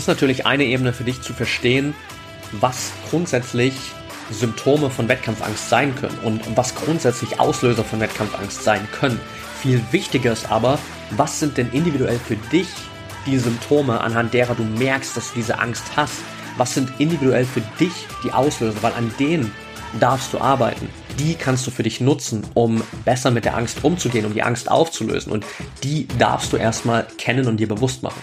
ist natürlich eine Ebene für dich zu verstehen, was grundsätzlich Symptome von Wettkampfangst sein können und was grundsätzlich Auslöser von Wettkampfangst sein können. Viel wichtiger ist aber, was sind denn individuell für dich die Symptome, anhand derer du merkst, dass du diese Angst hast? Was sind individuell für dich die Auslöser? Weil an denen darfst du arbeiten. Die kannst du für dich nutzen, um besser mit der Angst umzugehen, um die Angst aufzulösen. Und die darfst du erstmal kennen und dir bewusst machen.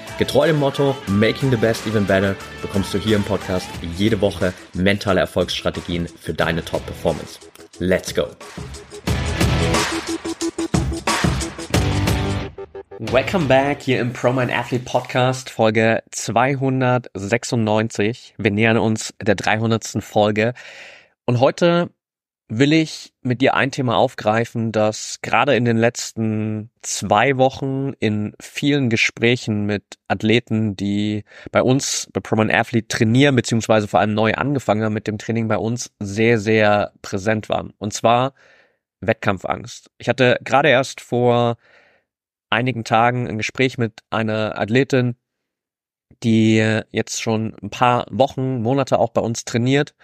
Getreu dem Motto Making the Best Even Better bekommst du hier im Podcast jede Woche mentale Erfolgsstrategien für deine Top-Performance. Let's go! Welcome back hier im Pro Athlete Podcast, Folge 296. Wir nähern uns der 300. Folge. Und heute will ich mit dir ein Thema aufgreifen, das gerade in den letzten zwei Wochen in vielen Gesprächen mit Athleten, die bei uns bei Proman Athlete trainieren, beziehungsweise vor allem neu angefangen haben mit dem Training bei uns, sehr, sehr präsent waren. Und zwar Wettkampfangst. Ich hatte gerade erst vor einigen Tagen ein Gespräch mit einer Athletin, die jetzt schon ein paar Wochen, Monate auch bei uns trainiert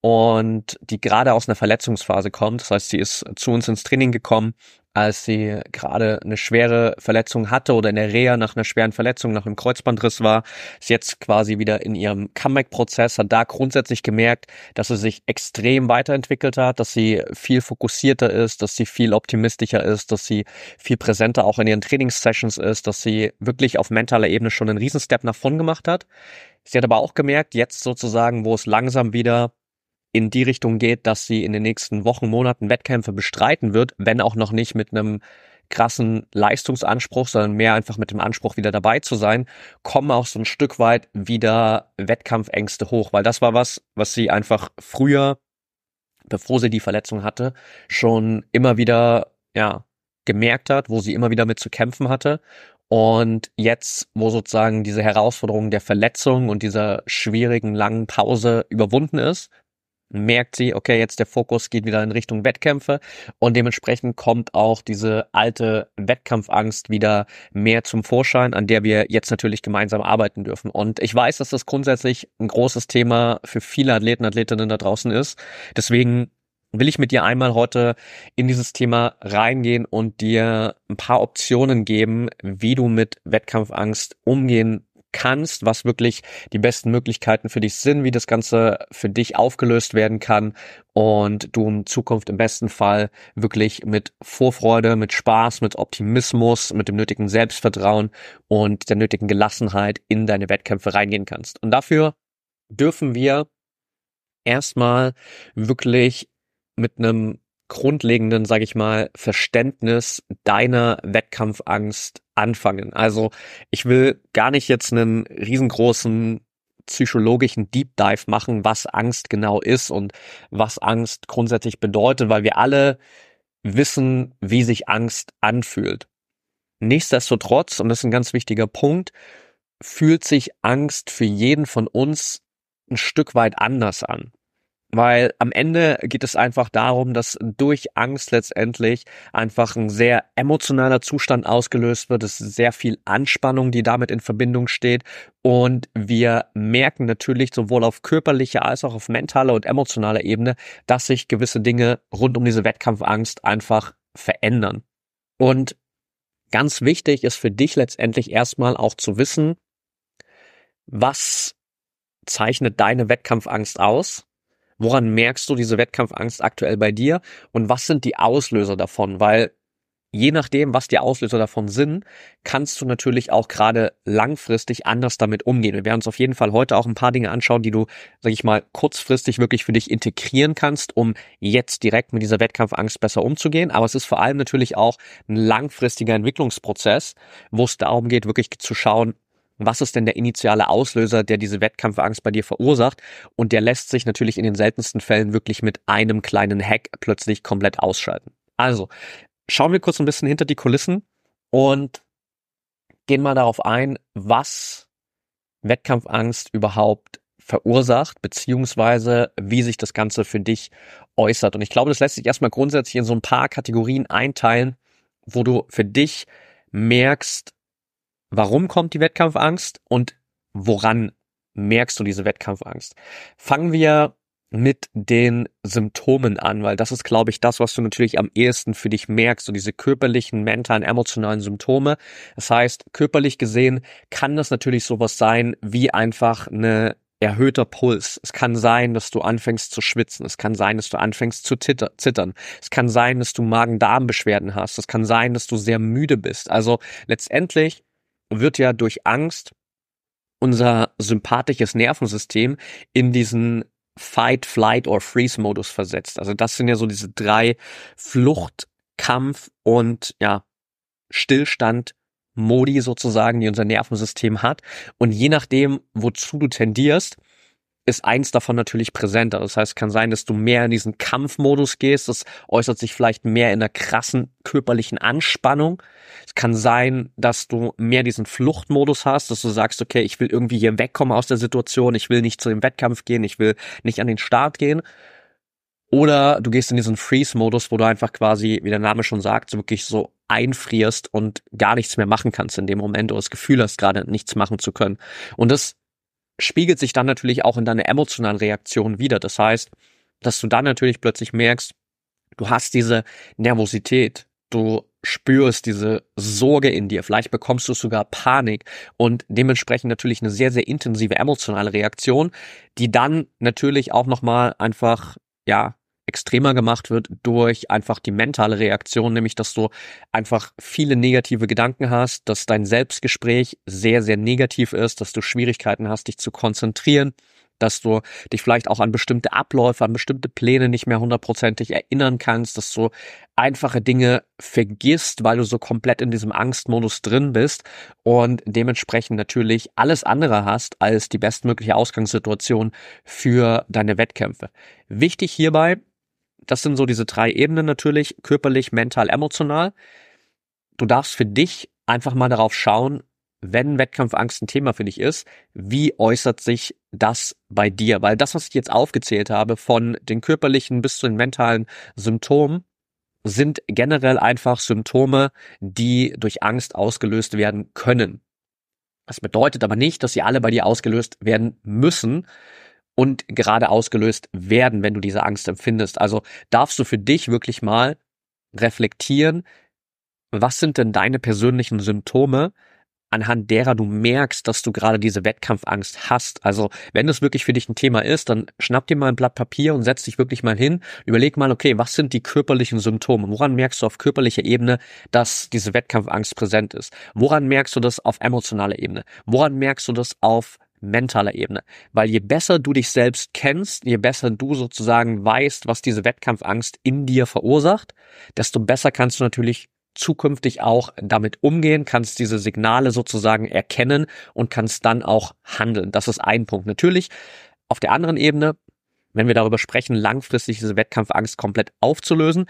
und die gerade aus einer Verletzungsphase kommt. Das heißt, sie ist zu uns ins Training gekommen, als sie gerade eine schwere Verletzung hatte oder in der Reha nach einer schweren Verletzung, nach einem Kreuzbandriss war, ist jetzt quasi wieder in ihrem Comeback-Prozess, hat da grundsätzlich gemerkt, dass sie sich extrem weiterentwickelt hat, dass sie viel fokussierter ist, dass sie viel optimistischer ist, dass sie viel präsenter auch in ihren Trainingssessions ist, dass sie wirklich auf mentaler Ebene schon einen Riesenstep nach vorn gemacht hat. Sie hat aber auch gemerkt, jetzt sozusagen, wo es langsam wieder in die Richtung geht, dass sie in den nächsten Wochen, Monaten Wettkämpfe bestreiten wird, wenn auch noch nicht mit einem krassen Leistungsanspruch, sondern mehr einfach mit dem Anspruch, wieder dabei zu sein, kommen auch so ein Stück weit wieder Wettkampfängste hoch, weil das war was, was sie einfach früher, bevor sie die Verletzung hatte, schon immer wieder, ja, gemerkt hat, wo sie immer wieder mit zu kämpfen hatte. Und jetzt, wo sozusagen diese Herausforderung der Verletzung und dieser schwierigen langen Pause überwunden ist, merkt sie, okay, jetzt der Fokus geht wieder in Richtung Wettkämpfe und dementsprechend kommt auch diese alte Wettkampfangst wieder mehr zum Vorschein, an der wir jetzt natürlich gemeinsam arbeiten dürfen. Und ich weiß, dass das grundsätzlich ein großes Thema für viele Athleten, Athletinnen da draußen ist. Deswegen will ich mit dir einmal heute in dieses Thema reingehen und dir ein paar Optionen geben, wie du mit Wettkampfangst umgehen kannst, was wirklich die besten Möglichkeiten für dich sind, wie das Ganze für dich aufgelöst werden kann und du in Zukunft im besten Fall wirklich mit Vorfreude, mit Spaß, mit Optimismus, mit dem nötigen Selbstvertrauen und der nötigen Gelassenheit in deine Wettkämpfe reingehen kannst. Und dafür dürfen wir erstmal wirklich mit einem grundlegenden, sage ich mal, Verständnis deiner Wettkampfangst anfangen. Also ich will gar nicht jetzt einen riesengroßen psychologischen Deep Dive machen, was Angst genau ist und was Angst grundsätzlich bedeutet, weil wir alle wissen, wie sich Angst anfühlt. Nichtsdestotrotz, und das ist ein ganz wichtiger Punkt, fühlt sich Angst für jeden von uns ein Stück weit anders an. Weil am Ende geht es einfach darum, dass durch Angst letztendlich einfach ein sehr emotionaler Zustand ausgelöst wird. Es ist sehr viel Anspannung, die damit in Verbindung steht. Und wir merken natürlich sowohl auf körperlicher als auch auf mentaler und emotionaler Ebene, dass sich gewisse Dinge rund um diese Wettkampfangst einfach verändern. Und ganz wichtig ist für dich letztendlich erstmal auch zu wissen, was zeichnet deine Wettkampfangst aus? Woran merkst du diese Wettkampfangst aktuell bei dir und was sind die Auslöser davon? Weil je nachdem, was die Auslöser davon sind, kannst du natürlich auch gerade langfristig anders damit umgehen. Wir werden uns auf jeden Fall heute auch ein paar Dinge anschauen, die du, sag ich mal, kurzfristig wirklich für dich integrieren kannst, um jetzt direkt mit dieser Wettkampfangst besser umzugehen. Aber es ist vor allem natürlich auch ein langfristiger Entwicklungsprozess, wo es darum geht, wirklich zu schauen, was ist denn der initiale Auslöser, der diese Wettkampfangst bei dir verursacht? Und der lässt sich natürlich in den seltensten Fällen wirklich mit einem kleinen Hack plötzlich komplett ausschalten. Also, schauen wir kurz ein bisschen hinter die Kulissen und gehen mal darauf ein, was Wettkampfangst überhaupt verursacht, beziehungsweise wie sich das Ganze für dich äußert. Und ich glaube, das lässt sich erstmal grundsätzlich in so ein paar Kategorien einteilen, wo du für dich merkst, warum kommt die Wettkampfangst und woran merkst du diese Wettkampfangst. Fangen wir mit den Symptomen an, weil das ist, glaube ich, das, was du natürlich am ehesten für dich merkst, so diese körperlichen, mentalen, emotionalen Symptome. Das heißt, körperlich gesehen kann das natürlich sowas sein wie einfach eine erhöhter Puls. Es kann sein, dass du anfängst zu schwitzen. Es kann sein, dass du anfängst zu zittern. Es kann sein, dass du Magen-Darm-Beschwerden hast. Es kann sein, dass du sehr müde bist. Also letztendlich wird ja durch Angst unser sympathisches Nervensystem in diesen Fight, Flight or Freeze-Modus versetzt. Also das sind ja so diese drei Flucht, Kampf und ja Stillstand Modi sozusagen, die unser Nervensystem hat. Und je nachdem, wozu du tendierst, ist eins davon natürlich präsenter. Das heißt, es kann sein, dass du mehr in diesen Kampfmodus gehst. Das äußert sich vielleicht mehr in einer krassen körperlichen Anspannung. Es kann sein, dass du mehr diesen Fluchtmodus hast, dass du sagst, okay, ich will irgendwie hier wegkommen aus der Situation. Ich will nicht zu dem Wettkampf gehen. Ich will nicht an den Start gehen. Oder du gehst in diesen Freeze-Modus, wo du einfach quasi, wie der Name schon sagt, so wirklich so einfrierst und gar nichts mehr machen kannst in dem Moment oder das Gefühl hast, gerade nichts machen zu können. Und das spiegelt sich dann natürlich auch in deiner emotionalen Reaktion wieder. Das heißt, dass du dann natürlich plötzlich merkst, du hast diese Nervosität, du spürst diese Sorge in dir, vielleicht bekommst du sogar Panik und dementsprechend natürlich eine sehr, sehr intensive emotionale Reaktion, die dann natürlich auch nochmal einfach, ja, extremer gemacht wird durch einfach die mentale Reaktion, nämlich dass du einfach viele negative Gedanken hast, dass dein Selbstgespräch sehr, sehr negativ ist, dass du Schwierigkeiten hast, dich zu konzentrieren, dass du dich vielleicht auch an bestimmte Abläufe, an bestimmte Pläne nicht mehr hundertprozentig erinnern kannst, dass du einfache Dinge vergisst, weil du so komplett in diesem Angstmodus drin bist und dementsprechend natürlich alles andere hast als die bestmögliche Ausgangssituation für deine Wettkämpfe. Wichtig hierbei, das sind so diese drei Ebenen natürlich, körperlich, mental, emotional. Du darfst für dich einfach mal darauf schauen, wenn Wettkampfangst ein Thema für dich ist, wie äußert sich das bei dir? Weil das, was ich jetzt aufgezählt habe, von den körperlichen bis zu den mentalen Symptomen, sind generell einfach Symptome, die durch Angst ausgelöst werden können. Das bedeutet aber nicht, dass sie alle bei dir ausgelöst werden müssen, und gerade ausgelöst werden, wenn du diese Angst empfindest. Also darfst du für dich wirklich mal reflektieren, was sind denn deine persönlichen Symptome, anhand derer du merkst, dass du gerade diese Wettkampfangst hast. Also wenn das wirklich für dich ein Thema ist, dann schnapp dir mal ein Blatt Papier und setz dich wirklich mal hin, überleg mal, okay, was sind die körperlichen Symptome? Woran merkst du auf körperlicher Ebene, dass diese Wettkampfangst präsent ist? Woran merkst du das auf emotionaler Ebene? Woran merkst du das auf mentaler Ebene. Weil je besser du dich selbst kennst, je besser du sozusagen weißt, was diese Wettkampfangst in dir verursacht, desto besser kannst du natürlich zukünftig auch damit umgehen, kannst diese Signale sozusagen erkennen und kannst dann auch handeln. Das ist ein Punkt. Natürlich auf der anderen Ebene, wenn wir darüber sprechen, langfristig diese Wettkampfangst komplett aufzulösen,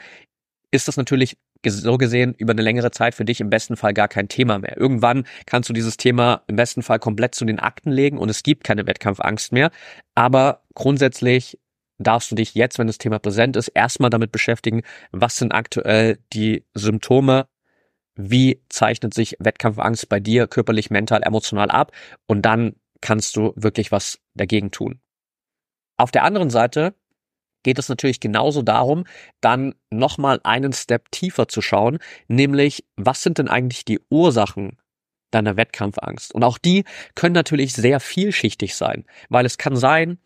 ist das natürlich so gesehen über eine längere Zeit für dich im besten Fall gar kein Thema mehr. Irgendwann kannst du dieses Thema im besten Fall komplett zu den Akten legen und es gibt keine Wettkampfangst mehr. Aber grundsätzlich darfst du dich jetzt, wenn das Thema präsent ist, erstmal damit beschäftigen, was sind aktuell die Symptome, wie zeichnet sich Wettkampfangst bei dir körperlich, mental, emotional ab und dann kannst du wirklich was dagegen tun. Auf der anderen Seite geht es natürlich genauso darum, dann nochmal einen Step tiefer zu schauen, nämlich was sind denn eigentlich die Ursachen deiner Wettkampfangst? Und auch die können natürlich sehr vielschichtig sein, weil es kann sein,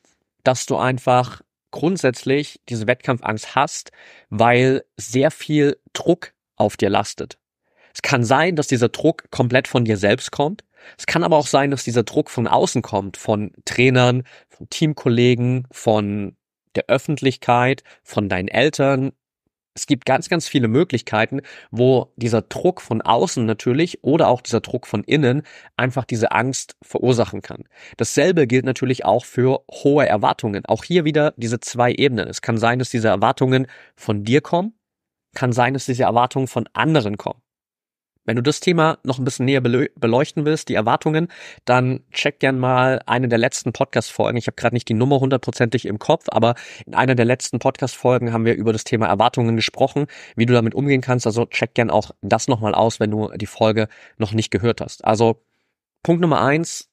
dass du einfach grundsätzlich diese Wettkampfangst hast, weil sehr viel Druck auf dir lastet. Es kann sein, dass dieser Druck komplett von dir selbst kommt. Es kann aber auch sein, dass dieser Druck von außen kommt, von Trainern, von Teamkollegen, von der Öffentlichkeit, von deinen Eltern, es gibt ganz, ganz viele Möglichkeiten, wo dieser Druck von außen natürlich oder auch dieser Druck von innen einfach diese Angst verursachen kann. Dasselbe gilt natürlich auch für hohe Erwartungen. Auch hier wieder diese zwei Ebenen. Es kann sein, dass diese Erwartungen von dir kommen, kann sein, dass diese Erwartungen von anderen kommen. Wenn du das Thema noch ein bisschen näher beleuchten willst, die Erwartungen, dann check gern mal eine der letzten Podcast-Folgen. Ich habe gerade nicht die Nummer hundertprozentig im Kopf, aber in einer der letzten Podcast-Folgen haben wir über das Thema Erwartungen gesprochen, wie du damit umgehen kannst. Also check gern auch das nochmal aus, wenn du die Folge noch nicht gehört hast. Also Punkt Nummer eins,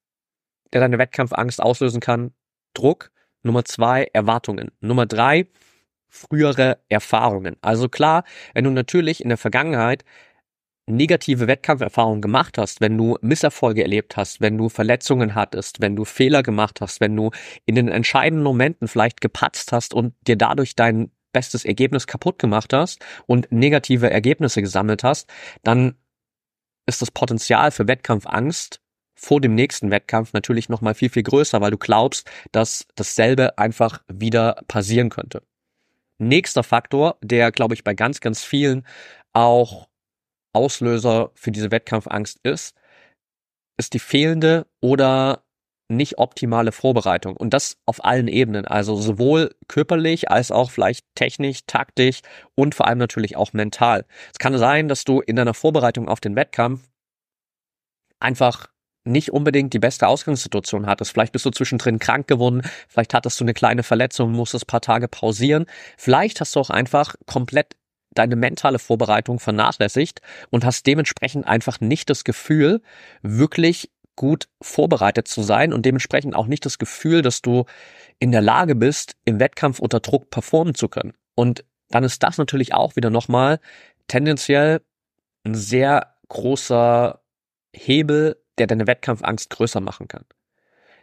der deine Wettkampfangst auslösen kann, Druck. Nummer zwei, Erwartungen. Nummer drei, frühere Erfahrungen. Also klar, wenn du natürlich in der Vergangenheit negative Wettkampferfahrungen gemacht hast, wenn du Misserfolge erlebt hast, wenn du Verletzungen hattest, wenn du Fehler gemacht hast, wenn du in den entscheidenden Momenten vielleicht gepatzt hast und dir dadurch dein bestes Ergebnis kaputt gemacht hast und negative Ergebnisse gesammelt hast, dann ist das Potenzial für Wettkampfangst vor dem nächsten Wettkampf natürlich nochmal viel, viel größer, weil du glaubst, dass dasselbe einfach wieder passieren könnte. Nächster Faktor, der, glaube ich, bei ganz, ganz vielen auch Auslöser für diese Wettkampfangst ist, ist die fehlende oder nicht optimale Vorbereitung. Und das auf allen Ebenen. Also sowohl körperlich als auch vielleicht technisch, taktisch und vor allem natürlich auch mental. Es kann sein, dass du in deiner Vorbereitung auf den Wettkampf einfach nicht unbedingt die beste Ausgangssituation hattest. Vielleicht bist du zwischendrin krank geworden, vielleicht hattest du eine kleine Verletzung, musstest ein paar Tage pausieren. Vielleicht hast du auch einfach komplett deine mentale Vorbereitung vernachlässigt und hast dementsprechend einfach nicht das Gefühl, wirklich gut vorbereitet zu sein und dementsprechend auch nicht das Gefühl, dass du in der Lage bist, im Wettkampf unter Druck performen zu können. Und dann ist das natürlich auch wieder nochmal tendenziell ein sehr großer Hebel, der deine Wettkampfangst größer machen kann.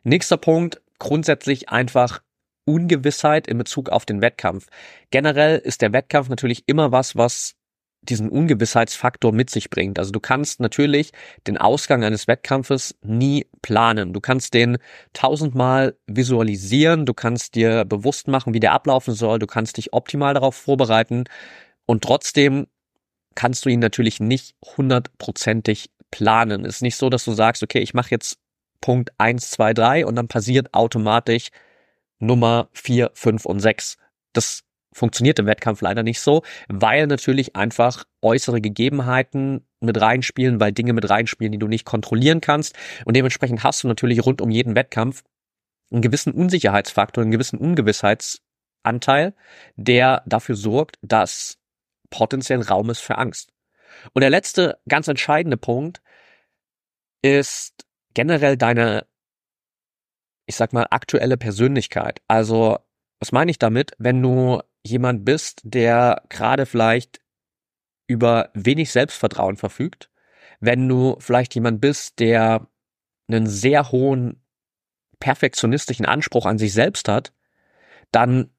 Nächster Punkt, grundsätzlich einfach Ungewissheit in Bezug auf den Wettkampf. Generell ist der Wettkampf natürlich immer was, was diesen Ungewissheitsfaktor mit sich bringt. Also du kannst natürlich den Ausgang eines Wettkampfes nie planen. Du kannst den tausendmal visualisieren, du kannst dir bewusst machen, wie der ablaufen soll, du kannst dich optimal darauf vorbereiten und trotzdem kannst du ihn natürlich nicht hundertprozentig planen. Es ist nicht so, dass du sagst, okay, ich mache jetzt Punkt eins, zwei, drei und dann passiert automatisch Nummer vier, fünf und sechs. Das funktioniert im Wettkampf leider nicht so, weil natürlich einfach äußere Gegebenheiten mit reinspielen, weil Dinge mit reinspielen, die du nicht kontrollieren kannst. Und dementsprechend hast du natürlich rund um jeden Wettkampf einen gewissen Unsicherheitsfaktor, einen gewissen Ungewissheitsanteil, der dafür sorgt, dass potenziell Raum ist für Angst. Und der letzte ganz entscheidende Punkt ist generell deine ich sag mal, aktuelle Persönlichkeit. Also, was meine ich damit? Wenn du jemand bist, der gerade vielleicht über wenig Selbstvertrauen verfügt, wenn du vielleicht jemand bist, der einen sehr hohen perfektionistischen Anspruch an sich selbst hat, dann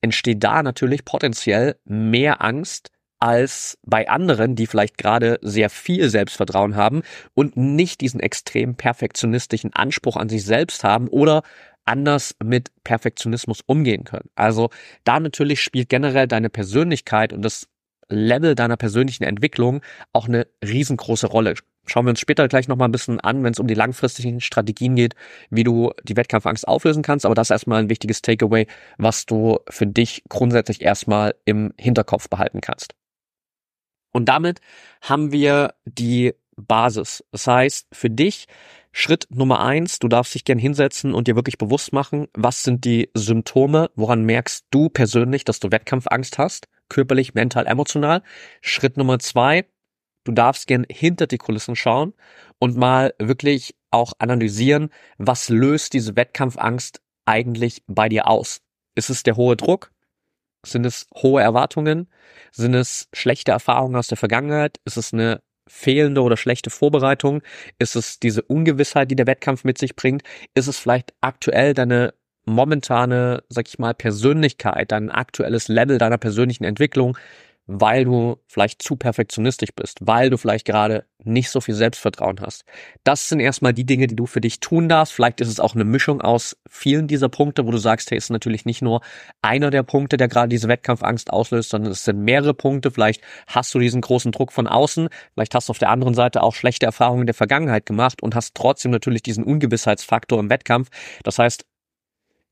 entsteht da natürlich potenziell mehr Angst, als bei anderen, die vielleicht gerade sehr viel Selbstvertrauen haben und nicht diesen extrem perfektionistischen Anspruch an sich selbst haben oder anders mit Perfektionismus umgehen können. Also da natürlich spielt generell deine Persönlichkeit und das Level deiner persönlichen Entwicklung auch eine riesengroße Rolle. Schauen wir uns später gleich nochmal ein bisschen an, wenn es um die langfristigen Strategien geht, wie du die Wettkampfangst auflösen kannst. Aber das ist erstmal ein wichtiges Takeaway, was du für dich grundsätzlich erstmal im Hinterkopf behalten kannst. Und damit haben wir die Basis. Das heißt, für dich Schritt Nummer eins, du darfst dich gern hinsetzen und dir wirklich bewusst machen, was sind die Symptome, woran merkst du persönlich, dass du Wettkampfangst hast, körperlich, mental, emotional. Schritt Nummer zwei, du darfst gern hinter die Kulissen schauen und mal wirklich auch analysieren, was löst diese Wettkampfangst eigentlich bei dir aus? Ist es der hohe Druck? Sind es hohe Erwartungen? Sind es schlechte Erfahrungen aus der Vergangenheit? Ist es eine fehlende oder schlechte Vorbereitung? Ist es diese Ungewissheit, die der Wettkampf mit sich bringt? Ist es vielleicht aktuell deine momentane, sag ich mal, Persönlichkeit, dein aktuelles Level deiner persönlichen Entwicklung? Weil du vielleicht zu perfektionistisch bist, weil du vielleicht gerade nicht so viel Selbstvertrauen hast. Das sind erstmal die Dinge, die du für dich tun darfst. Vielleicht ist es auch eine Mischung aus vielen dieser Punkte, wo du sagst, hey, ist natürlich nicht nur einer der Punkte, der gerade diese Wettkampfangst auslöst, sondern es sind mehrere Punkte. Vielleicht hast du diesen großen Druck von außen, vielleicht hast du auf der anderen Seite auch schlechte Erfahrungen in der Vergangenheit gemacht und hast trotzdem natürlich diesen Ungewissheitsfaktor im Wettkampf. Das heißt,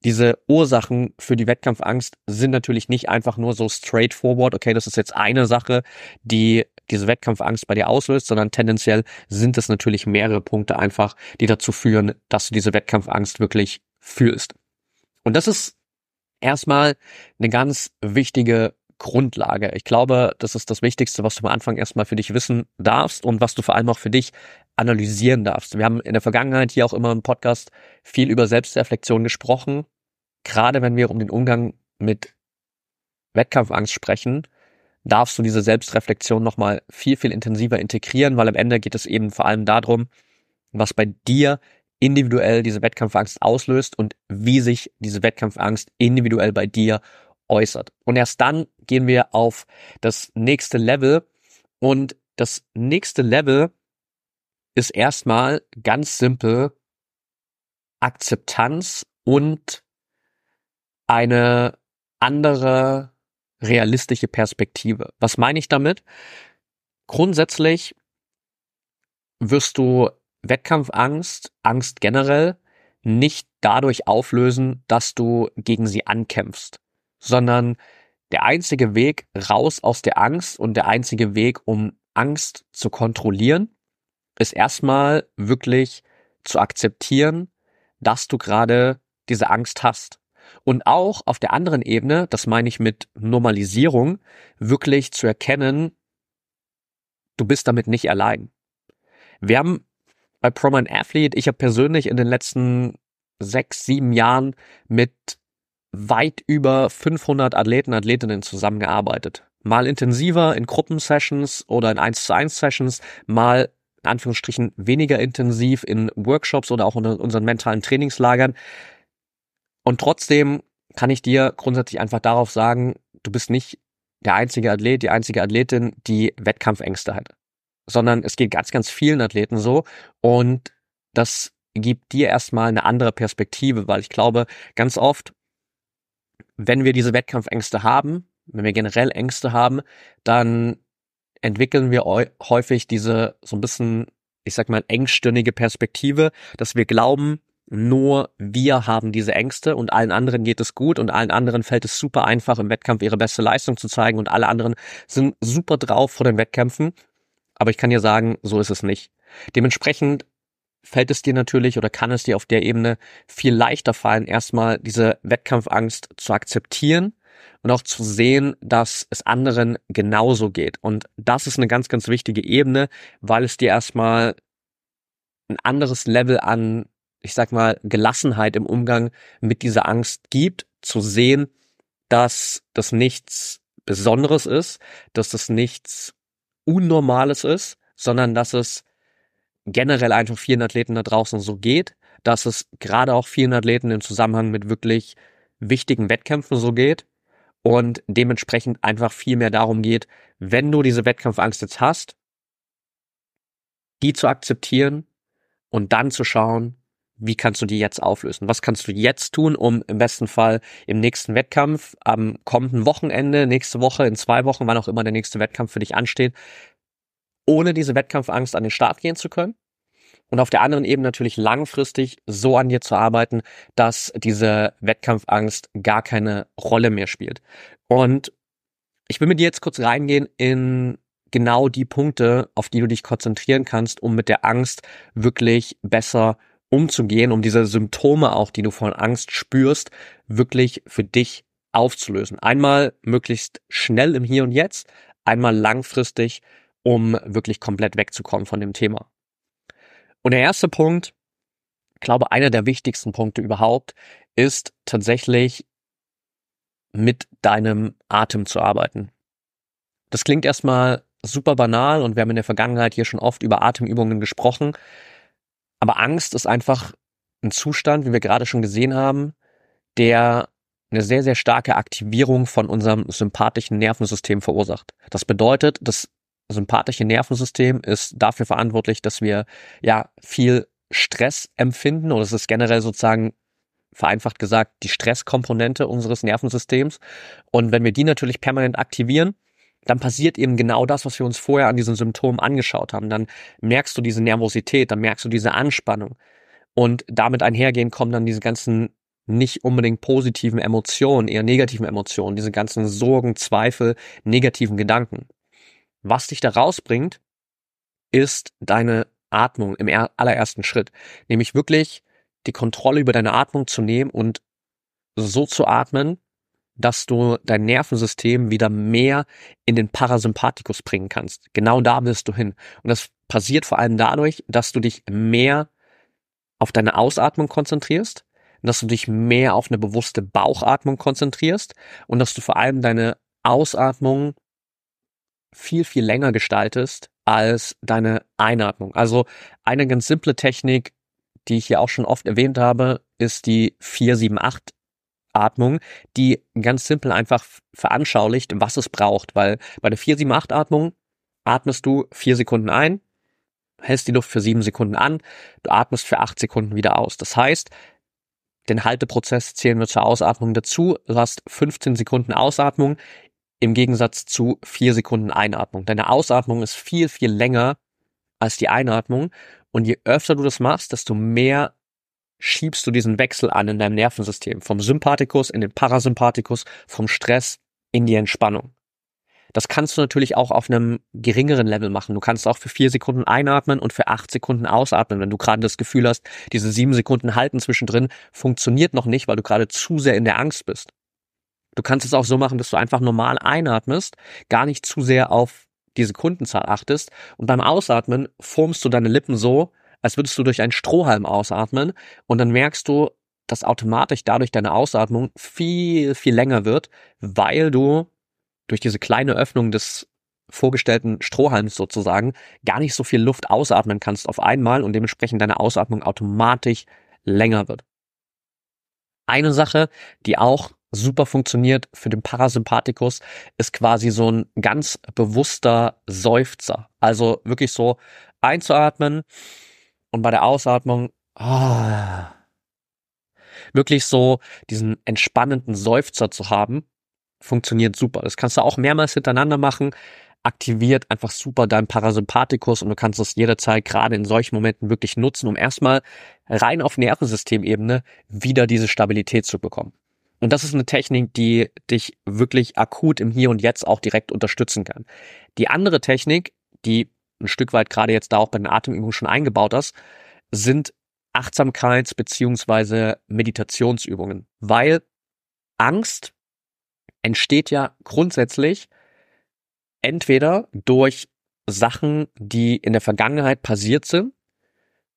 diese Ursachen für die Wettkampfangst sind natürlich nicht einfach nur so straightforward, okay, das ist jetzt eine Sache, die diese Wettkampfangst bei dir auslöst, sondern tendenziell sind es natürlich mehrere Punkte einfach, die dazu führen, dass du diese Wettkampfangst wirklich fühlst. Und das ist erstmal eine ganz wichtige Grundlage. Ich glaube, das ist das Wichtigste, was du am Anfang erstmal für dich wissen darfst und was du vor allem auch für dich analysieren darfst. Wir haben in der Vergangenheit hier auch immer im Podcast viel über Selbstreflexion gesprochen gerade wenn wir um den Umgang mit Wettkampfangst sprechen, darfst du diese Selbstreflexion nochmal viel, viel intensiver integrieren, weil am Ende geht es eben vor allem darum, was bei dir individuell diese Wettkampfangst auslöst und wie sich diese Wettkampfangst individuell bei dir äußert. Und erst dann gehen wir auf das nächste Level und das nächste Level ist erstmal ganz simpel Akzeptanz und eine andere realistische Perspektive. Was meine ich damit? Grundsätzlich wirst du Wettkampfangst, Angst generell, nicht dadurch auflösen, dass du gegen sie ankämpfst, sondern der einzige Weg raus aus der Angst und der einzige Weg, um Angst zu kontrollieren, ist erstmal wirklich zu akzeptieren, dass du gerade diese Angst hast. Und auch auf der anderen Ebene, das meine ich mit Normalisierung, wirklich zu erkennen, du bist damit nicht allein. Wir haben bei Proman Athlete, ich habe persönlich in den letzten sechs, sieben Jahren mit weit über 500 Athleten, Athletinnen zusammengearbeitet. Mal intensiver in Gruppensessions oder in 1 zu 1 Sessions, mal in Anführungsstrichen weniger intensiv in Workshops oder auch in unseren mentalen Trainingslagern. Und trotzdem kann ich dir grundsätzlich einfach darauf sagen, du bist nicht der einzige Athlet, die einzige Athletin, die Wettkampfängste hat, sondern es geht ganz, ganz vielen Athleten so. Und das gibt dir erstmal eine andere Perspektive, weil ich glaube, ganz oft, wenn wir diese Wettkampfängste haben, wenn wir generell Ängste haben, dann entwickeln wir häufig diese so ein bisschen, ich sag mal, engstirnige Perspektive, dass wir glauben, nur wir haben diese Ängste und allen anderen geht es gut und allen anderen fällt es super einfach im Wettkampf ihre beste Leistung zu zeigen und alle anderen sind super drauf vor den Wettkämpfen. Aber ich kann dir sagen, so ist es nicht. Dementsprechend fällt es dir natürlich oder kann es dir auf der Ebene viel leichter fallen, erstmal diese Wettkampfangst zu akzeptieren und auch zu sehen, dass es anderen genauso geht. Und das ist eine ganz, ganz wichtige Ebene, weil es dir erstmal ein anderes Level an ich sag mal, Gelassenheit im Umgang mit dieser Angst gibt, zu sehen, dass das nichts Besonderes ist, dass das nichts Unnormales ist, sondern dass es generell einfach vielen Athleten da draußen so geht, dass es gerade auch vielen Athleten im Zusammenhang mit wirklich wichtigen Wettkämpfen so geht und dementsprechend einfach viel mehr darum geht, wenn du diese Wettkampfangst jetzt hast, die zu akzeptieren und dann zu schauen, wie kannst du die jetzt auflösen? Was kannst du jetzt tun, um im besten Fall im nächsten Wettkampf am kommenden Wochenende, nächste Woche, in zwei Wochen, wann auch immer der nächste Wettkampf für dich ansteht, ohne diese Wettkampfangst an den Start gehen zu können? Und auf der anderen Ebene natürlich langfristig so an dir zu arbeiten, dass diese Wettkampfangst gar keine Rolle mehr spielt. Und ich will mit dir jetzt kurz reingehen in genau die Punkte, auf die du dich konzentrieren kannst, um mit der Angst wirklich besser umzugehen, um diese Symptome auch, die du von Angst spürst, wirklich für dich aufzulösen. Einmal möglichst schnell im Hier und Jetzt, einmal langfristig, um wirklich komplett wegzukommen von dem Thema. Und der erste Punkt, glaube einer der wichtigsten Punkte überhaupt, ist tatsächlich mit deinem Atem zu arbeiten. Das klingt erstmal super banal und wir haben in der Vergangenheit hier schon oft über Atemübungen gesprochen. Aber Angst ist einfach ein Zustand, wie wir gerade schon gesehen haben, der eine sehr, sehr starke Aktivierung von unserem sympathischen Nervensystem verursacht. Das bedeutet, das sympathische Nervensystem ist dafür verantwortlich, dass wir ja viel Stress empfinden oder es ist generell sozusagen vereinfacht gesagt die Stresskomponente unseres Nervensystems. Und wenn wir die natürlich permanent aktivieren, dann passiert eben genau das, was wir uns vorher an diesen Symptomen angeschaut haben. Dann merkst du diese Nervosität, dann merkst du diese Anspannung. Und damit einhergehen kommen dann diese ganzen nicht unbedingt positiven Emotionen, eher negativen Emotionen, diese ganzen Sorgen, Zweifel, negativen Gedanken. Was dich da rausbringt, ist deine Atmung im allerersten Schritt. Nämlich wirklich die Kontrolle über deine Atmung zu nehmen und so zu atmen, dass du dein Nervensystem wieder mehr in den Parasympathikus bringen kannst. Genau da willst du hin. Und das passiert vor allem dadurch, dass du dich mehr auf deine Ausatmung konzentrierst, dass du dich mehr auf eine bewusste Bauchatmung konzentrierst und dass du vor allem deine Ausatmung viel, viel länger gestaltest als deine Einatmung. Also eine ganz simple Technik, die ich hier auch schon oft erwähnt habe, ist die 478 Atmung, die ganz simpel einfach veranschaulicht, was es braucht, weil bei der 478 Atmung atmest du vier Sekunden ein, hältst die Luft für sieben Sekunden an, du atmest für acht Sekunden wieder aus. Das heißt, den Halteprozess zählen wir zur Ausatmung dazu. Du hast 15 Sekunden Ausatmung im Gegensatz zu vier Sekunden Einatmung. Deine Ausatmung ist viel, viel länger als die Einatmung. Und je öfter du das machst, desto mehr schiebst du diesen Wechsel an in deinem Nervensystem. Vom Sympathikus in den Parasympathikus, vom Stress in die Entspannung. Das kannst du natürlich auch auf einem geringeren Level machen. Du kannst auch für vier Sekunden einatmen und für acht Sekunden ausatmen, wenn du gerade das Gefühl hast, diese sieben Sekunden halten zwischendrin funktioniert noch nicht, weil du gerade zu sehr in der Angst bist. Du kannst es auch so machen, dass du einfach normal einatmest, gar nicht zu sehr auf die Sekundenzahl achtest und beim Ausatmen formst du deine Lippen so, als würdest du durch einen Strohhalm ausatmen und dann merkst du, dass automatisch dadurch deine Ausatmung viel, viel länger wird, weil du durch diese kleine Öffnung des vorgestellten Strohhalms sozusagen gar nicht so viel Luft ausatmen kannst auf einmal und dementsprechend deine Ausatmung automatisch länger wird. Eine Sache, die auch super funktioniert für den Parasympathikus, ist quasi so ein ganz bewusster Seufzer. Also wirklich so einzuatmen und bei der Ausatmung oh, wirklich so diesen entspannenden Seufzer zu haben, funktioniert super. Das kannst du auch mehrmals hintereinander machen, aktiviert einfach super deinen Parasympathikus und du kannst es jederzeit gerade in solchen Momenten wirklich nutzen, um erstmal rein auf Nervensystemebene wieder diese Stabilität zu bekommen. Und das ist eine Technik, die dich wirklich akut im Hier und Jetzt auch direkt unterstützen kann. Die andere Technik, die ein Stück weit gerade jetzt da auch bei den Atemübungen schon eingebaut hast, sind Achtsamkeits- beziehungsweise Meditationsübungen. Weil Angst entsteht ja grundsätzlich entweder durch Sachen, die in der Vergangenheit passiert sind,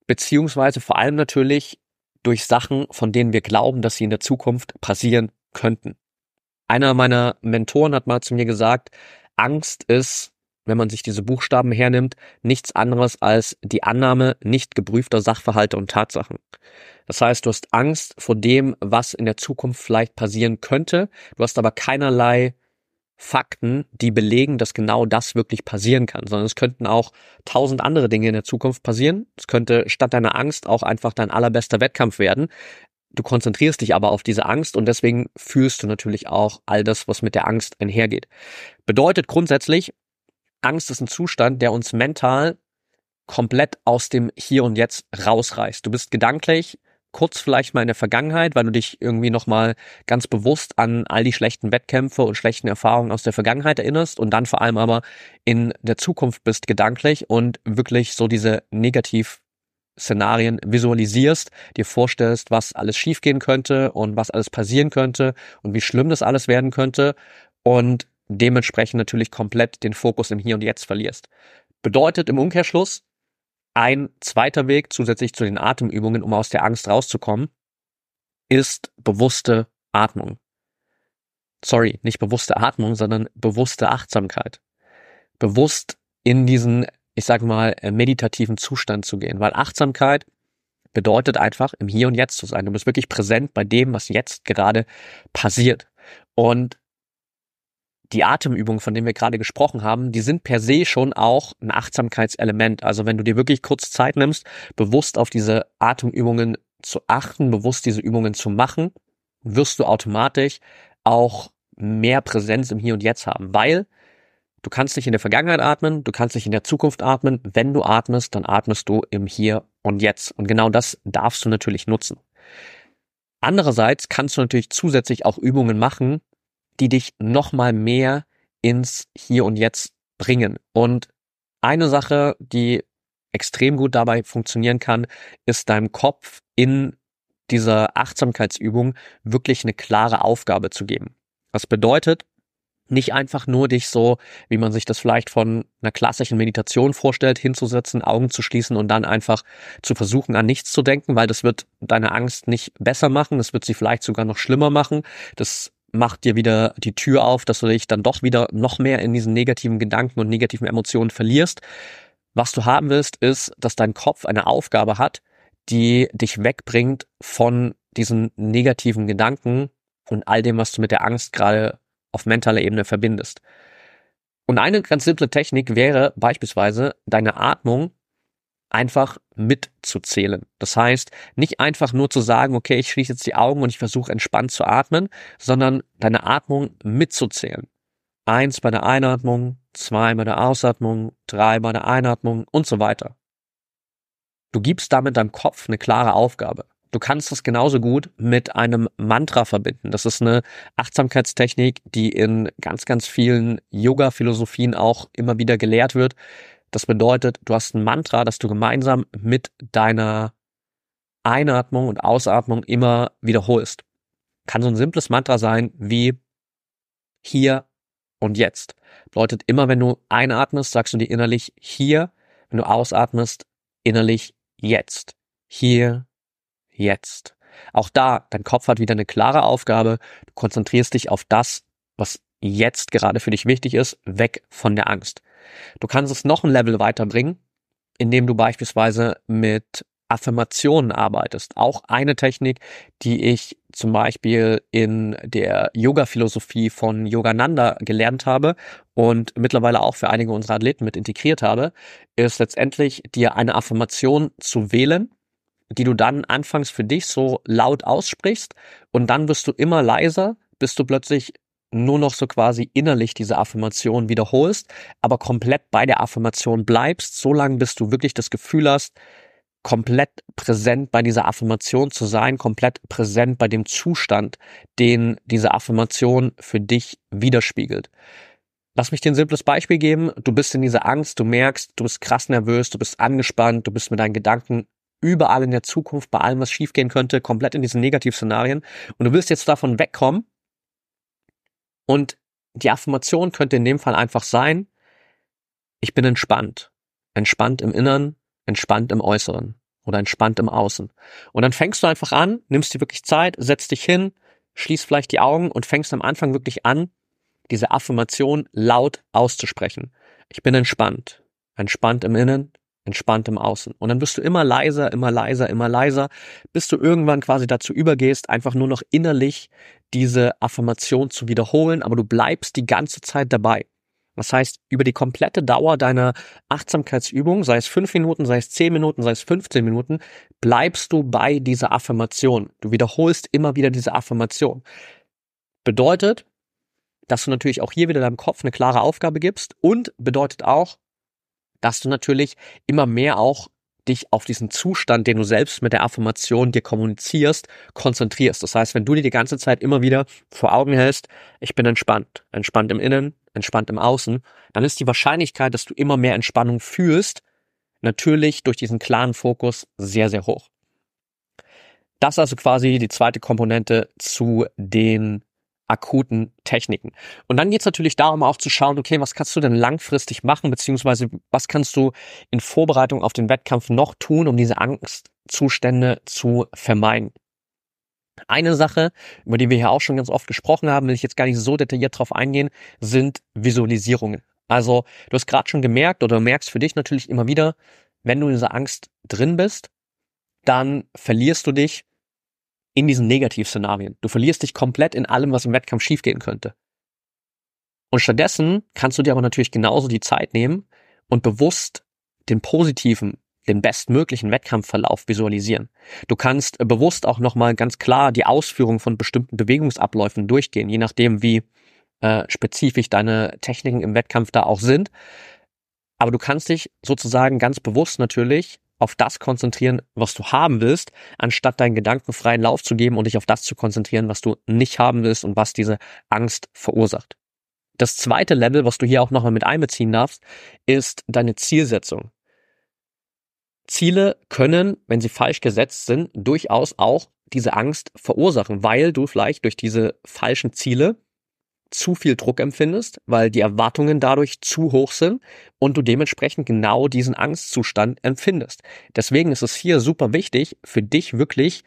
beziehungsweise vor allem natürlich durch Sachen, von denen wir glauben, dass sie in der Zukunft passieren könnten. Einer meiner Mentoren hat mal zu mir gesagt, Angst ist, wenn man sich diese Buchstaben hernimmt, nichts anderes als die Annahme nicht geprüfter Sachverhalte und Tatsachen. Das heißt, du hast Angst vor dem, was in der Zukunft vielleicht passieren könnte, du hast aber keinerlei Fakten, die belegen, dass genau das wirklich passieren kann, sondern es könnten auch tausend andere Dinge in der Zukunft passieren. Es könnte statt deiner Angst auch einfach dein allerbester Wettkampf werden. Du konzentrierst dich aber auf diese Angst und deswegen fühlst du natürlich auch all das, was mit der Angst einhergeht. Bedeutet grundsätzlich, Angst ist ein Zustand, der uns mental komplett aus dem Hier und Jetzt rausreißt. Du bist gedanklich kurz vielleicht mal in der Vergangenheit, weil du dich irgendwie nochmal ganz bewusst an all die schlechten Wettkämpfe und schlechten Erfahrungen aus der Vergangenheit erinnerst und dann vor allem aber in der Zukunft bist gedanklich und wirklich so diese Negativ-Szenarien visualisierst, dir vorstellst, was alles schiefgehen könnte und was alles passieren könnte und wie schlimm das alles werden könnte und dementsprechend natürlich komplett den Fokus im Hier und Jetzt verlierst. Bedeutet im Umkehrschluss, ein zweiter Weg zusätzlich zu den Atemübungen, um aus der Angst rauszukommen, ist bewusste Atmung. Sorry, nicht bewusste Atmung, sondern bewusste Achtsamkeit. Bewusst in diesen, ich sage mal, äh, meditativen Zustand zu gehen, weil Achtsamkeit bedeutet einfach, im Hier und Jetzt zu sein. Du bist wirklich präsent bei dem, was jetzt gerade passiert. Und die Atemübungen, von denen wir gerade gesprochen haben, die sind per se schon auch ein Achtsamkeitselement. Also wenn du dir wirklich kurz Zeit nimmst, bewusst auf diese Atemübungen zu achten, bewusst diese Übungen zu machen, wirst du automatisch auch mehr Präsenz im Hier und Jetzt haben, weil du kannst nicht in der Vergangenheit atmen, du kannst nicht in der Zukunft atmen. Wenn du atmest, dann atmest du im Hier und Jetzt. Und genau das darfst du natürlich nutzen. Andererseits kannst du natürlich zusätzlich auch Übungen machen, die dich nochmal mehr ins Hier und Jetzt bringen. Und eine Sache, die extrem gut dabei funktionieren kann, ist deinem Kopf in dieser Achtsamkeitsübung wirklich eine klare Aufgabe zu geben. Das bedeutet, nicht einfach nur dich so, wie man sich das vielleicht von einer klassischen Meditation vorstellt, hinzusetzen, Augen zu schließen und dann einfach zu versuchen, an nichts zu denken, weil das wird deine Angst nicht besser machen, das wird sie vielleicht sogar noch schlimmer machen. Das macht dir wieder die Tür auf, dass du dich dann doch wieder noch mehr in diesen negativen Gedanken und negativen Emotionen verlierst. Was du haben willst, ist, dass dein Kopf eine Aufgabe hat, die dich wegbringt von diesen negativen Gedanken und all dem, was du mit der Angst gerade auf mentaler Ebene verbindest. Und eine ganz simple Technik wäre beispielsweise deine Atmung einfach mitzuzählen. Das heißt, nicht einfach nur zu sagen, okay, ich schließe jetzt die Augen und ich versuche entspannt zu atmen, sondern deine Atmung mitzuzählen. Eins bei der Einatmung, zwei bei der Ausatmung, drei bei der Einatmung und so weiter. Du gibst damit deinem Kopf eine klare Aufgabe. Du kannst das genauso gut mit einem Mantra verbinden. Das ist eine Achtsamkeitstechnik, die in ganz, ganz vielen Yoga-Philosophien auch immer wieder gelehrt wird. Das bedeutet, du hast ein Mantra, das du gemeinsam mit deiner Einatmung und Ausatmung immer wiederholst. Kann so ein simples Mantra sein wie hier und jetzt. Bedeutet immer, wenn du einatmest, sagst du dir innerlich hier, wenn du ausatmest, innerlich jetzt. Hier jetzt. Auch da, dein Kopf hat wieder eine klare Aufgabe. Du konzentrierst dich auf das, was jetzt gerade für dich wichtig ist, weg von der Angst. Du kannst es noch ein Level weiterbringen, indem du beispielsweise mit Affirmationen arbeitest. Auch eine Technik, die ich zum Beispiel in der Yoga-Philosophie von Yogananda gelernt habe und mittlerweile auch für einige unserer Athleten mit integriert habe, ist letztendlich dir eine Affirmation zu wählen die du dann anfangs für dich so laut aussprichst und dann wirst du immer leiser, bis du plötzlich nur noch so quasi innerlich diese Affirmation wiederholst, aber komplett bei der Affirmation bleibst, so lange bis du wirklich das Gefühl hast, komplett präsent bei dieser Affirmation zu sein, komplett präsent bei dem Zustand, den diese Affirmation für dich widerspiegelt. Lass mich dir ein simples Beispiel geben. Du bist in dieser Angst, du merkst, du bist krass nervös, du bist angespannt, du bist mit deinen Gedanken überall in der Zukunft, bei allem, was schiefgehen könnte, komplett in diesen Negativszenarien. Und du willst jetzt davon wegkommen. Und die Affirmation könnte in dem Fall einfach sein, ich bin entspannt. Entspannt im Innern, entspannt im Äußeren oder entspannt im Außen. Und dann fängst du einfach an, nimmst dir wirklich Zeit, setzt dich hin, schließt vielleicht die Augen und fängst am Anfang wirklich an, diese Affirmation laut auszusprechen. Ich bin entspannt. Entspannt im Innen, entspannt im Außen. Und dann wirst du immer leiser, immer leiser, immer leiser, bis du irgendwann quasi dazu übergehst, einfach nur noch innerlich diese Affirmation zu wiederholen, aber du bleibst die ganze Zeit dabei. Das heißt, über die komplette Dauer deiner Achtsamkeitsübung, sei es fünf Minuten, sei es zehn Minuten, sei es 15 Minuten, bleibst du bei dieser Affirmation. Du wiederholst immer wieder diese Affirmation. Bedeutet, dass du natürlich auch hier wieder deinem Kopf eine klare Aufgabe gibst und bedeutet auch, dass du natürlich immer mehr auch dich auf diesen Zustand, den du selbst mit der Affirmation dir kommunizierst, konzentrierst. Das heißt, wenn du dir die ganze Zeit immer wieder vor Augen hältst, ich bin entspannt, entspannt im Innen, entspannt im Außen, dann ist die Wahrscheinlichkeit, dass du immer mehr Entspannung fühlst, natürlich durch diesen klaren Fokus sehr, sehr hoch. Das ist also quasi die zweite Komponente zu den akuten Techniken. Und dann geht es natürlich darum, auch zu schauen, okay, was kannst du denn langfristig machen, beziehungsweise was kannst du in Vorbereitung auf den Wettkampf noch tun, um diese Angstzustände zu vermeiden. Eine Sache, über die wir hier auch schon ganz oft gesprochen haben, will ich jetzt gar nicht so detailliert drauf eingehen, sind Visualisierungen. Also du hast gerade schon gemerkt oder merkst für dich natürlich immer wieder, wenn du in dieser Angst drin bist, dann verlierst du dich in diesen Negativszenarien. Du verlierst dich komplett in allem, was im Wettkampf schiefgehen könnte. Und stattdessen kannst du dir aber natürlich genauso die Zeit nehmen und bewusst den positiven, den bestmöglichen Wettkampfverlauf visualisieren. Du kannst bewusst auch nochmal ganz klar die Ausführung von bestimmten Bewegungsabläufen durchgehen, je nachdem, wie äh, spezifisch deine Techniken im Wettkampf da auch sind. Aber du kannst dich sozusagen ganz bewusst natürlich auf das konzentrieren, was du haben willst, anstatt deinen Gedanken freien Lauf zu geben und dich auf das zu konzentrieren, was du nicht haben willst und was diese Angst verursacht. Das zweite Level, was du hier auch nochmal mit einbeziehen darfst, ist deine Zielsetzung. Ziele können, wenn sie falsch gesetzt sind, durchaus auch diese Angst verursachen, weil du vielleicht durch diese falschen Ziele zu viel Druck empfindest, weil die Erwartungen dadurch zu hoch sind und du dementsprechend genau diesen Angstzustand empfindest. Deswegen ist es hier super wichtig, für dich wirklich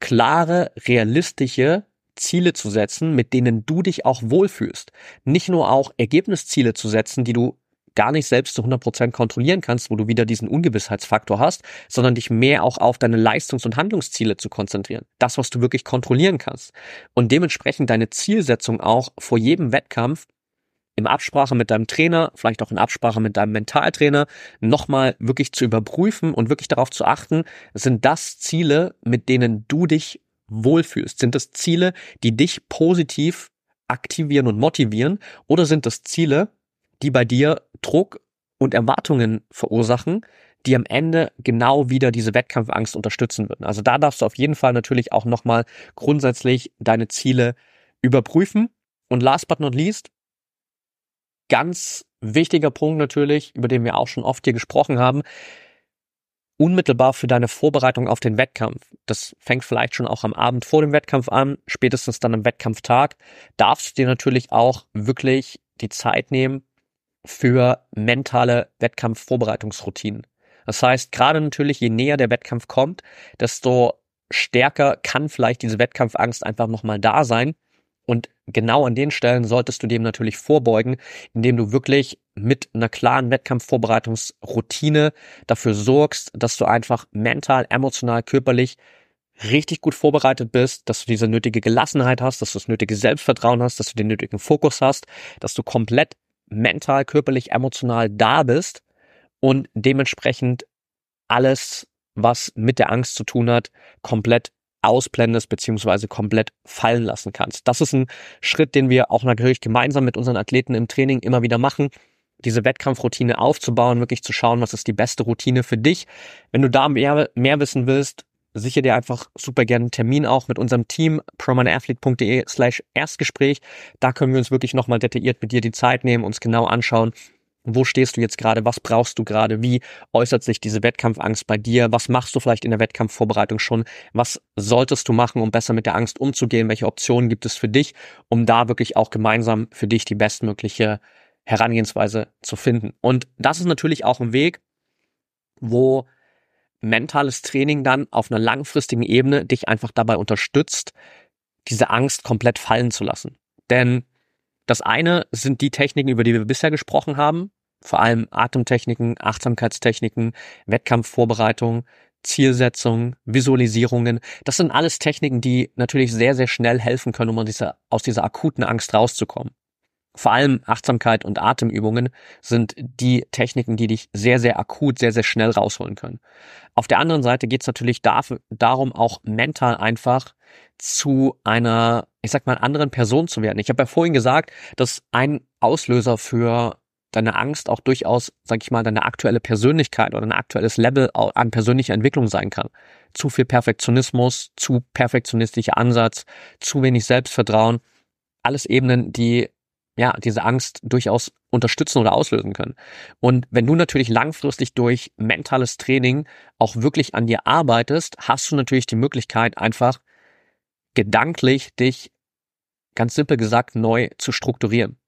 klare, realistische Ziele zu setzen, mit denen du dich auch wohlfühlst. Nicht nur auch Ergebnisziele zu setzen, die du gar nicht selbst zu 100% kontrollieren kannst, wo du wieder diesen Ungewissheitsfaktor hast, sondern dich mehr auch auf deine Leistungs- und Handlungsziele zu konzentrieren. Das, was du wirklich kontrollieren kannst. Und dementsprechend deine Zielsetzung auch vor jedem Wettkampf in Absprache mit deinem Trainer, vielleicht auch in Absprache mit deinem Mentaltrainer, nochmal wirklich zu überprüfen und wirklich darauf zu achten, sind das Ziele, mit denen du dich wohlfühlst? Sind das Ziele, die dich positiv aktivieren und motivieren? Oder sind das Ziele, die bei dir Druck und Erwartungen verursachen, die am Ende genau wieder diese Wettkampfangst unterstützen würden. Also da darfst du auf jeden Fall natürlich auch nochmal grundsätzlich deine Ziele überprüfen. Und last but not least, ganz wichtiger Punkt natürlich, über den wir auch schon oft hier gesprochen haben, unmittelbar für deine Vorbereitung auf den Wettkampf. Das fängt vielleicht schon auch am Abend vor dem Wettkampf an, spätestens dann am Wettkampftag, darfst du dir natürlich auch wirklich die Zeit nehmen, für mentale Wettkampfvorbereitungsroutinen. Das heißt, gerade natürlich, je näher der Wettkampf kommt, desto stärker kann vielleicht diese Wettkampfangst einfach nochmal da sein. Und genau an den Stellen solltest du dem natürlich vorbeugen, indem du wirklich mit einer klaren Wettkampfvorbereitungsroutine dafür sorgst, dass du einfach mental, emotional, körperlich richtig gut vorbereitet bist, dass du diese nötige Gelassenheit hast, dass du das nötige Selbstvertrauen hast, dass du den nötigen Fokus hast, dass du komplett mental, körperlich, emotional da bist und dementsprechend alles, was mit der Angst zu tun hat, komplett ausblendest beziehungsweise komplett fallen lassen kannst. Das ist ein Schritt, den wir auch natürlich gemeinsam mit unseren Athleten im Training immer wieder machen, diese Wettkampfroutine aufzubauen, wirklich zu schauen, was ist die beste Routine für dich. Wenn du da mehr, mehr wissen willst, sicher dir einfach super gerne einen Termin auch mit unserem Team, promaneathlete.de slash Erstgespräch. Da können wir uns wirklich nochmal detailliert mit dir die Zeit nehmen, uns genau anschauen, wo stehst du jetzt gerade? Was brauchst du gerade? Wie äußert sich diese Wettkampfangst bei dir? Was machst du vielleicht in der Wettkampfvorbereitung schon? Was solltest du machen, um besser mit der Angst umzugehen? Welche Optionen gibt es für dich, um da wirklich auch gemeinsam für dich die bestmögliche Herangehensweise zu finden? Und das ist natürlich auch ein Weg, wo mentales Training dann auf einer langfristigen Ebene dich einfach dabei unterstützt, diese Angst komplett fallen zu lassen. Denn das eine sind die Techniken, über die wir bisher gesprochen haben, vor allem Atemtechniken, Achtsamkeitstechniken, Wettkampfvorbereitung, Zielsetzung, Visualisierungen. Das sind alles Techniken, die natürlich sehr, sehr schnell helfen können, um aus dieser, aus dieser akuten Angst rauszukommen. Vor allem Achtsamkeit und Atemübungen sind die Techniken, die dich sehr, sehr akut, sehr, sehr schnell rausholen können. Auf der anderen Seite geht es natürlich dafür, darum, auch mental einfach zu einer, ich sag mal, anderen Person zu werden. Ich habe ja vorhin gesagt, dass ein Auslöser für deine Angst auch durchaus, sag ich mal, deine aktuelle Persönlichkeit oder ein aktuelles Level an persönlicher Entwicklung sein kann. Zu viel Perfektionismus, zu perfektionistischer Ansatz, zu wenig Selbstvertrauen. Alles Ebenen, die ja, diese Angst durchaus unterstützen oder auslösen können. Und wenn du natürlich langfristig durch mentales Training auch wirklich an dir arbeitest, hast du natürlich die Möglichkeit, einfach gedanklich dich ganz simpel gesagt neu zu strukturieren.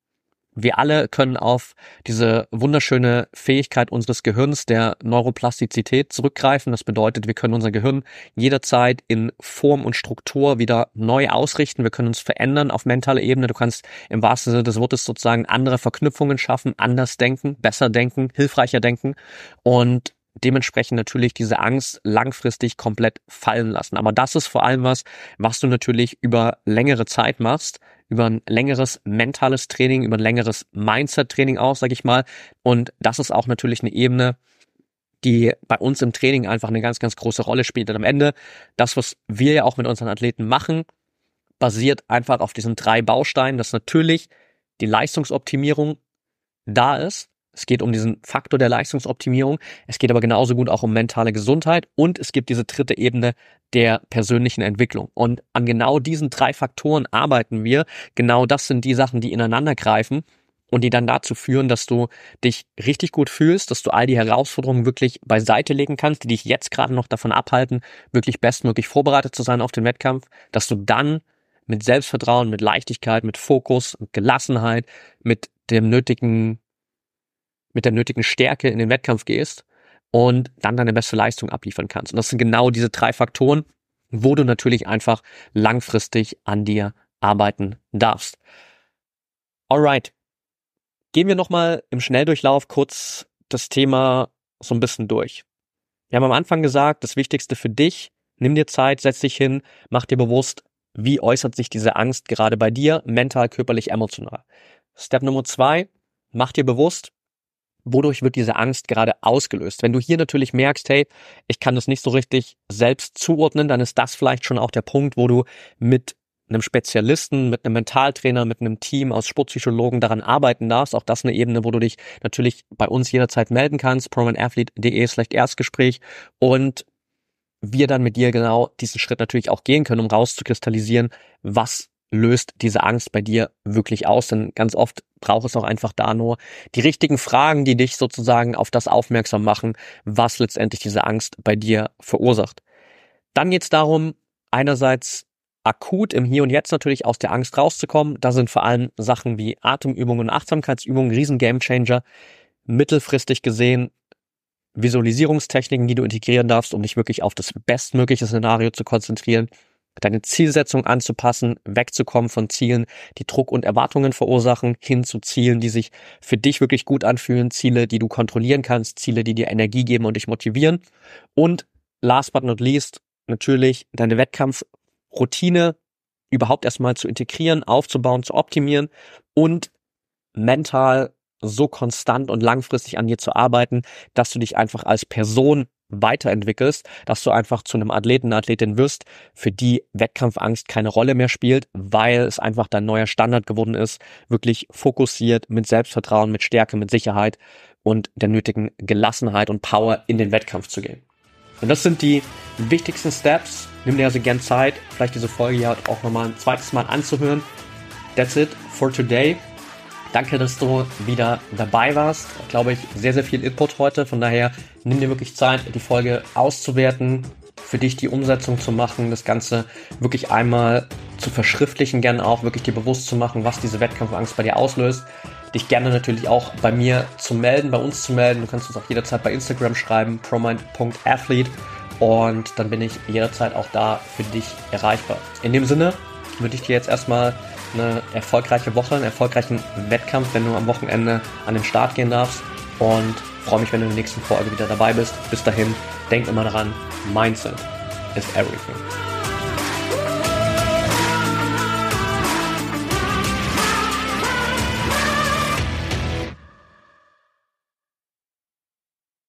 Wir alle können auf diese wunderschöne Fähigkeit unseres Gehirns der Neuroplastizität zurückgreifen. Das bedeutet, wir können unser Gehirn jederzeit in Form und Struktur wieder neu ausrichten. Wir können uns verändern auf mentaler Ebene. Du kannst im wahrsten Sinne des Wortes sozusagen andere Verknüpfungen schaffen, anders denken, besser denken, hilfreicher denken. Und dementsprechend natürlich diese Angst langfristig komplett fallen lassen. Aber das ist vor allem was, was du natürlich über längere Zeit machst, über ein längeres mentales Training, über ein längeres Mindset-Training auch, sag ich mal. Und das ist auch natürlich eine Ebene, die bei uns im Training einfach eine ganz, ganz große Rolle spielt. Und am Ende, das, was wir ja auch mit unseren Athleten machen, basiert einfach auf diesen drei Bausteinen, dass natürlich die Leistungsoptimierung da ist. Es geht um diesen Faktor der Leistungsoptimierung. Es geht aber genauso gut auch um mentale Gesundheit und es gibt diese dritte Ebene der persönlichen Entwicklung. Und an genau diesen drei Faktoren arbeiten wir. Genau das sind die Sachen, die ineinander greifen und die dann dazu führen, dass du dich richtig gut fühlst, dass du all die Herausforderungen wirklich beiseite legen kannst, die dich jetzt gerade noch davon abhalten, wirklich bestmöglich vorbereitet zu sein auf den Wettkampf, dass du dann mit Selbstvertrauen, mit Leichtigkeit, mit Fokus, mit Gelassenheit, mit dem nötigen, mit der nötigen Stärke in den Wettkampf gehst und dann deine beste Leistung abliefern kannst. Und das sind genau diese drei Faktoren, wo du natürlich einfach langfristig an dir arbeiten darfst. Alright, Gehen wir nochmal im Schnelldurchlauf kurz das Thema so ein bisschen durch. Wir haben am Anfang gesagt, das Wichtigste für dich, nimm dir Zeit, setz dich hin, mach dir bewusst, wie äußert sich diese Angst gerade bei dir, mental, körperlich, emotional. Step Nummer zwei, mach dir bewusst, wodurch wird diese Angst gerade ausgelöst. Wenn du hier natürlich merkst, hey, ich kann das nicht so richtig selbst zuordnen, dann ist das vielleicht schon auch der Punkt, wo du mit einem Spezialisten, mit einem Mentaltrainer, mit einem Team aus Sportpsychologen daran arbeiten darfst. Auch das eine Ebene, wo du dich natürlich bei uns jederzeit melden kannst. promanathlete.de slash Erstgespräch und wir dann mit dir genau diesen Schritt natürlich auch gehen können, um rauszukristallisieren, was löst diese Angst bei dir wirklich aus? Denn ganz oft braucht es auch einfach da nur die richtigen Fragen, die dich sozusagen auf das aufmerksam machen, was letztendlich diese Angst bei dir verursacht. Dann geht es darum, einerseits akut im Hier und Jetzt natürlich aus der Angst rauszukommen. Da sind vor allem Sachen wie Atemübungen und Achtsamkeitsübungen riesen Gamechanger. Mittelfristig gesehen Visualisierungstechniken, die du integrieren darfst, um dich wirklich auf das bestmögliche Szenario zu konzentrieren, deine Zielsetzung anzupassen, wegzukommen von Zielen, die Druck und Erwartungen verursachen, hin zu Zielen, die sich für dich wirklich gut anfühlen, Ziele, die du kontrollieren kannst, Ziele, die dir Energie geben und dich motivieren. Und last but not least, natürlich deine Wettkampf Routine überhaupt erstmal zu integrieren, aufzubauen, zu optimieren und mental so konstant und langfristig an dir zu arbeiten, dass du dich einfach als Person weiterentwickelst, dass du einfach zu einem Athleten, Athletin wirst, für die Wettkampfangst keine Rolle mehr spielt, weil es einfach dein neuer Standard geworden ist, wirklich fokussiert, mit Selbstvertrauen, mit Stärke, mit Sicherheit und der nötigen Gelassenheit und Power in den Wettkampf zu gehen. Und das sind die wichtigsten Steps. Nimm dir also gern Zeit, vielleicht diese Folge hier auch nochmal ein zweites Mal anzuhören. That's it for today. Danke, dass du wieder dabei warst. Glaube ich, sehr, sehr viel Input heute. Von daher nimm dir wirklich Zeit, die Folge auszuwerten, für dich die Umsetzung zu machen, das Ganze wirklich einmal zu verschriftlichen, gerne auch wirklich dir bewusst zu machen, was diese Wettkampfangst bei dir auslöst dich gerne natürlich auch bei mir zu melden, bei uns zu melden. Du kannst uns auch jederzeit bei Instagram schreiben, promind.athlete und dann bin ich jederzeit auch da für dich erreichbar. In dem Sinne wünsche ich dir jetzt erstmal eine erfolgreiche Woche, einen erfolgreichen Wettkampf, wenn du am Wochenende an den Start gehen darfst und freue mich, wenn du in der nächsten Folge wieder dabei bist. Bis dahin, denk immer daran, Mindset is everything.